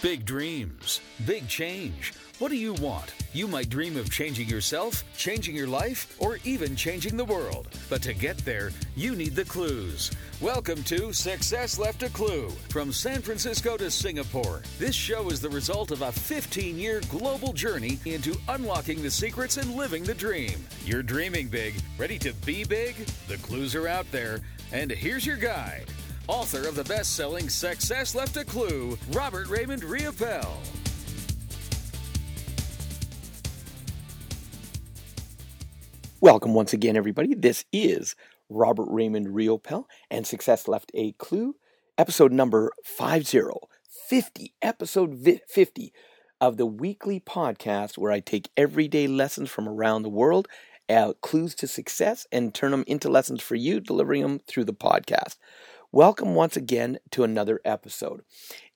Big dreams, big change. What do you want? You might dream of changing yourself, changing your life, or even changing the world. But to get there, you need the clues. Welcome to Success Left a Clue. From San Francisco to Singapore, this show is the result of a 15 year global journey into unlocking the secrets and living the dream. You're dreaming big, ready to be big? The clues are out there. And here's your guide author of the best selling Success Left a Clue, Robert Raymond Riopel. Welcome once again, everybody. This is Robert Raymond Riopel and Success Left a Clue, episode number 50, 50, episode 50 of the weekly podcast where I take everyday lessons from around the world, uh, clues to success, and turn them into lessons for you, delivering them through the podcast. Welcome once again to another episode.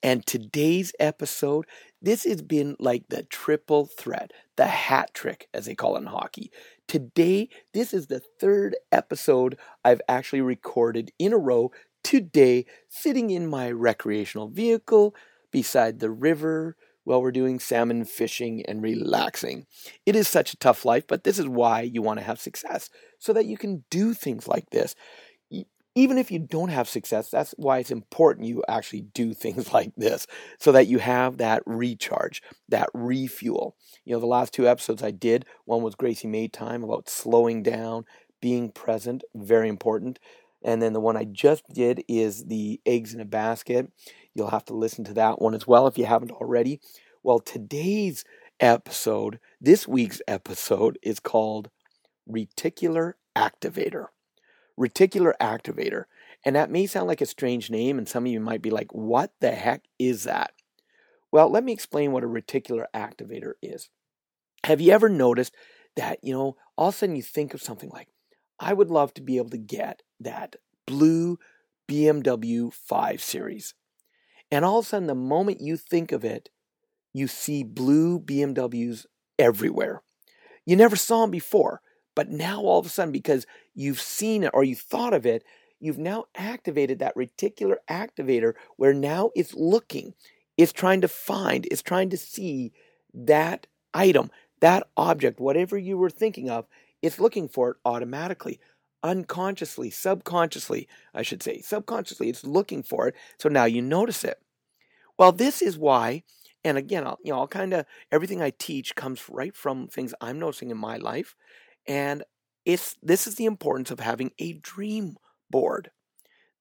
And today's episode, this has been like the triple threat, the hat trick, as they call it in hockey. Today, this is the third episode I've actually recorded in a row today, sitting in my recreational vehicle beside the river while we're doing salmon fishing and relaxing. It is such a tough life, but this is why you want to have success so that you can do things like this even if you don't have success, that's why it's important you actually do things like this so that you have that recharge, that refuel. You know, the last two episodes I did, one was Gracie Made Time about slowing down, being present, very important. And then the one I just did is the eggs in a basket. You'll have to listen to that one as well if you haven't already. Well, today's episode, this week's episode, is called Reticular Activator reticular activator. And that may sound like a strange name, and some of you might be like, what the heck is that? Well, let me explain what a reticular activator is. Have you ever noticed that, you know, all of a sudden you think of something like, I would love to be able to get that blue BMW 5 Series. And all of a sudden, the moment you think of it, you see blue BMWs everywhere. You never saw them before. But now all of a sudden, because you've seen it or you thought of it, you've now activated that reticular activator where now it's looking, it's trying to find, it's trying to see that item, that object, whatever you were thinking of, it's looking for it automatically. Unconsciously, subconsciously, I should say, subconsciously, it's looking for it. So now you notice it. Well, this is why, and again, I'll, you know, I'll kind of everything I teach comes right from things I'm noticing in my life, and it's this is the importance of having a dream board.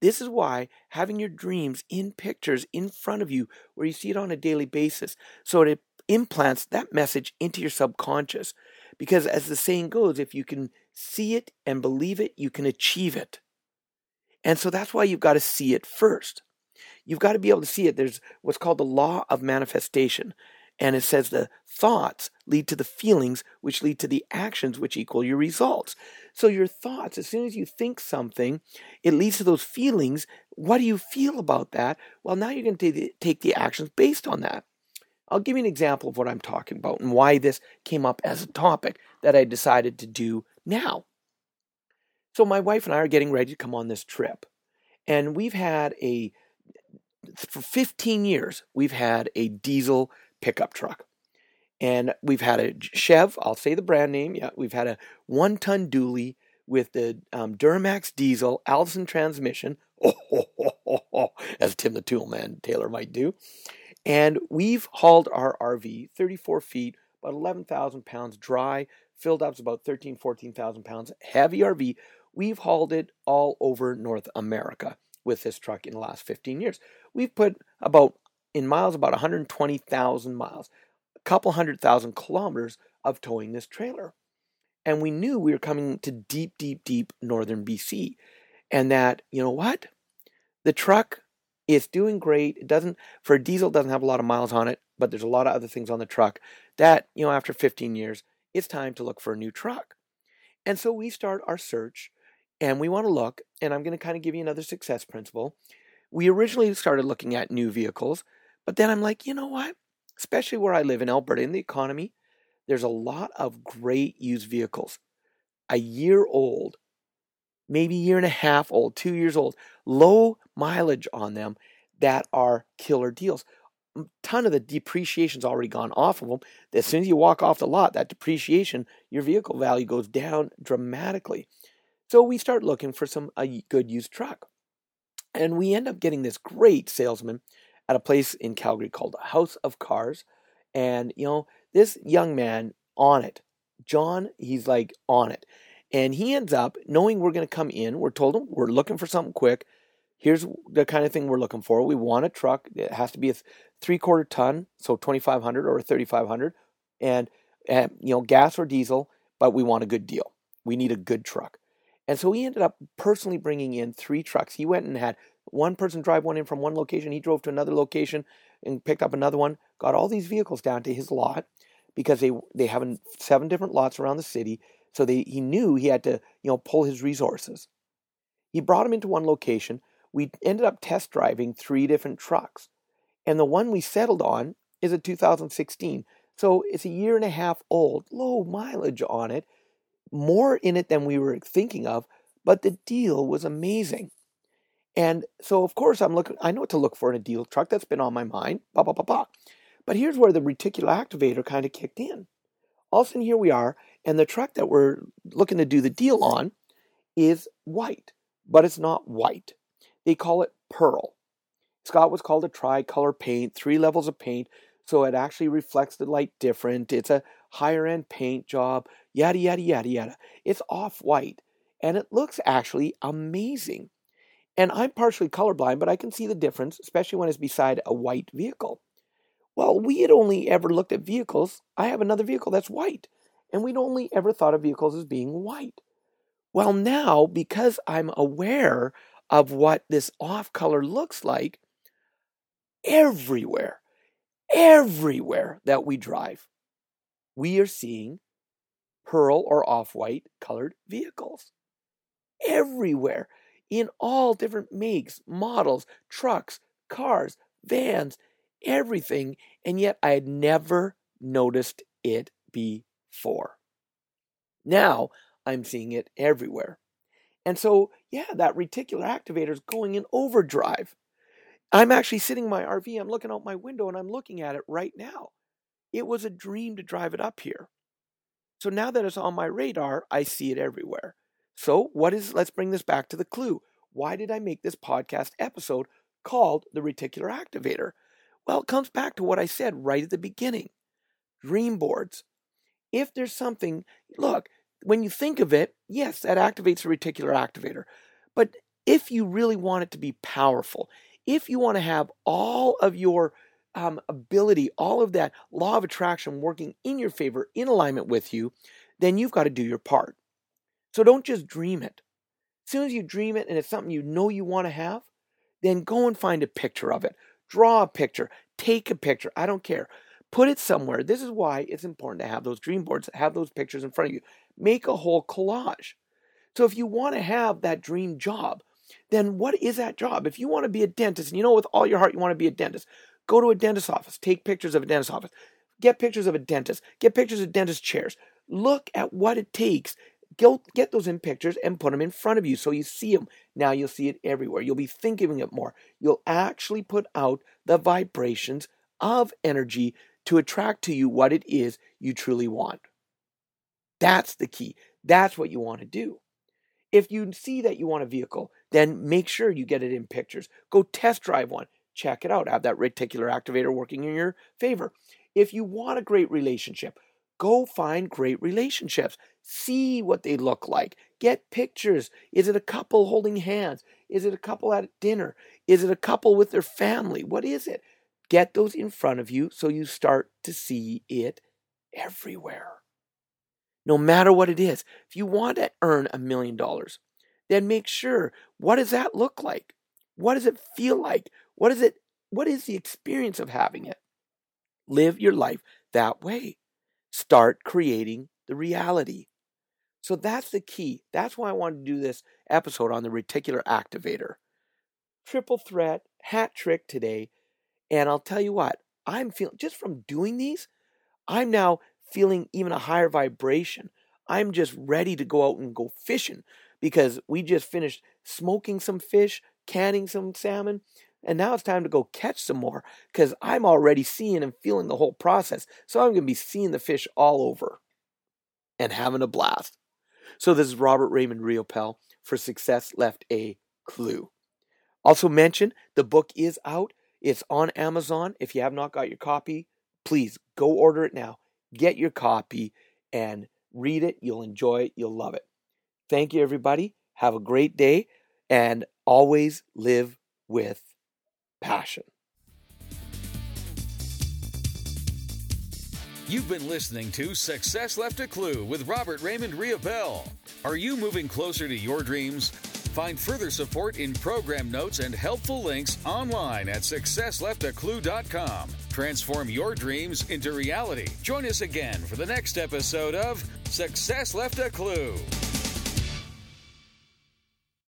This is why having your dreams in pictures in front of you where you see it on a daily basis so it implants that message into your subconscious. Because as the saying goes, if you can see it and believe it, you can achieve it. And so that's why you've got to see it first. You've got to be able to see it. There's what's called the law of manifestation. And it says the thoughts lead to the feelings, which lead to the actions, which equal your results. So, your thoughts, as soon as you think something, it leads to those feelings. What do you feel about that? Well, now you're going to take the actions based on that. I'll give you an example of what I'm talking about and why this came up as a topic that I decided to do now. So, my wife and I are getting ready to come on this trip. And we've had a, for 15 years, we've had a diesel pickup truck. And we've had a Chev, I'll say the brand name. Yeah, we've had a one ton dually with the um, Duramax diesel Allison transmission, oh, as Tim the Toolman Taylor might do. And we've hauled our RV 34 feet, about 11,000 pounds dry, filled up about 13, 14,000 pounds, heavy RV. We've hauled it all over North America with this truck in the last 15 years. We've put about in miles, about 120,000 miles, a couple hundred thousand kilometers of towing this trailer. And we knew we were coming to deep, deep, deep northern BC. And that, you know what? The truck is doing great. It doesn't, for a diesel, doesn't have a lot of miles on it, but there's a lot of other things on the truck that, you know, after 15 years, it's time to look for a new truck. And so we start our search and we want to look, and I'm going to kind of give you another success principle. We originally started looking at new vehicles but then I'm like, you know what? Especially where I live in Alberta, in the economy, there's a lot of great used vehicles. A year old, maybe a year and a half old, two years old, low mileage on them that are killer deals. a ton of the depreciation's already gone off of them. As soon as you walk off the lot, that depreciation, your vehicle value goes down dramatically. So we start looking for some a good used truck. And we end up getting this great salesman at a place in Calgary called House of Cars. And, you know, this young man on it, John, he's like on it. And he ends up knowing we're going to come in. We're told him we're looking for something quick. Here's the kind of thing we're looking for. We want a truck. It has to be a three quarter ton, so 2,500 or 3,500, and, and you know gas or diesel. But we want a good deal. We need a good truck. And so he ended up personally bringing in three trucks. He went and had one person drive one in from one location. He drove to another location and picked up another one. Got all these vehicles down to his lot because they they have seven different lots around the city. So they, he knew he had to you know pull his resources. He brought them into one location. We ended up test driving three different trucks, and the one we settled on is a 2016. So it's a year and a half old, low mileage on it, more in it than we were thinking of, but the deal was amazing. And so, of course, I'm looking, I know what to look for in a deal truck. That's been on my mind. Bah, bah, bah, bah. But here's where the reticular activator kind of kicked in. All of a sudden, here we are, and the truck that we're looking to do the deal on is white, but it's not white. They call it pearl. Scott was called a tricolor paint, three levels of paint, so it actually reflects the light different. It's a higher end paint job, yada, yada, yada, yada. It's off white, and it looks actually amazing. And I'm partially colorblind, but I can see the difference, especially when it's beside a white vehicle. Well, we had only ever looked at vehicles. I have another vehicle that's white, and we'd only ever thought of vehicles as being white. Well, now, because I'm aware of what this off color looks like, everywhere, everywhere that we drive, we are seeing pearl or off white colored vehicles. Everywhere in all different makes, models, trucks, cars, vans, everything, and yet I had never noticed it before. Now I'm seeing it everywhere. And so, yeah, that reticular activator is going in overdrive. I'm actually sitting in my RV, I'm looking out my window and I'm looking at it right now. It was a dream to drive it up here. So now that it's on my radar, I see it everywhere. So, what is, let's bring this back to the clue. Why did I make this podcast episode called The Reticular Activator? Well, it comes back to what I said right at the beginning dream boards. If there's something, look, when you think of it, yes, that activates the reticular activator. But if you really want it to be powerful, if you want to have all of your um, ability, all of that law of attraction working in your favor, in alignment with you, then you've got to do your part. So don't just dream it. As soon as you dream it and it's something you know you want to have, then go and find a picture of it. Draw a picture, take a picture. I don't care. Put it somewhere. This is why it's important to have those dream boards, have those pictures in front of you. Make a whole collage. So if you want to have that dream job, then what is that job? If you want to be a dentist and you know with all your heart you want to be a dentist, go to a dentist office, take pictures of a dentist office, get pictures of a dentist, get pictures of dentist chairs. Look at what it takes Go get those in pictures and put them in front of you so you see them. Now you'll see it everywhere. You'll be thinking it more. You'll actually put out the vibrations of energy to attract to you what it is you truly want. That's the key. That's what you want to do. If you see that you want a vehicle, then make sure you get it in pictures. Go test drive one. Check it out. Have that reticular activator working in your favor. If you want a great relationship, Go find great relationships. See what they look like. Get pictures. Is it a couple holding hands? Is it a couple at dinner? Is it a couple with their family? What is it? Get those in front of you so you start to see it everywhere. No matter what it is, if you want to earn a million dollars, then make sure what does that look like? What does it feel like? What is it? What is the experience of having it? Live your life that way start creating the reality. So that's the key. That's why I wanted to do this episode on the reticular activator. Triple threat, hat trick today. And I'll tell you what, I'm feeling just from doing these, I'm now feeling even a higher vibration. I'm just ready to go out and go fishing because we just finished smoking some fish, canning some salmon, And now it's time to go catch some more because I'm already seeing and feeling the whole process. So I'm going to be seeing the fish all over and having a blast. So this is Robert Raymond Riopel for Success Left a Clue. Also mention the book is out. It's on Amazon. If you have not got your copy, please go order it now. Get your copy and read it. You'll enjoy it. You'll love it. Thank you, everybody. Have a great day and always live with passion. You've been listening to Success Left a Clue with Robert Raymond Riopel. Are you moving closer to your dreams? Find further support in program notes and helpful links online at successleftaclue.com. Transform your dreams into reality. Join us again for the next episode of Success Left a Clue.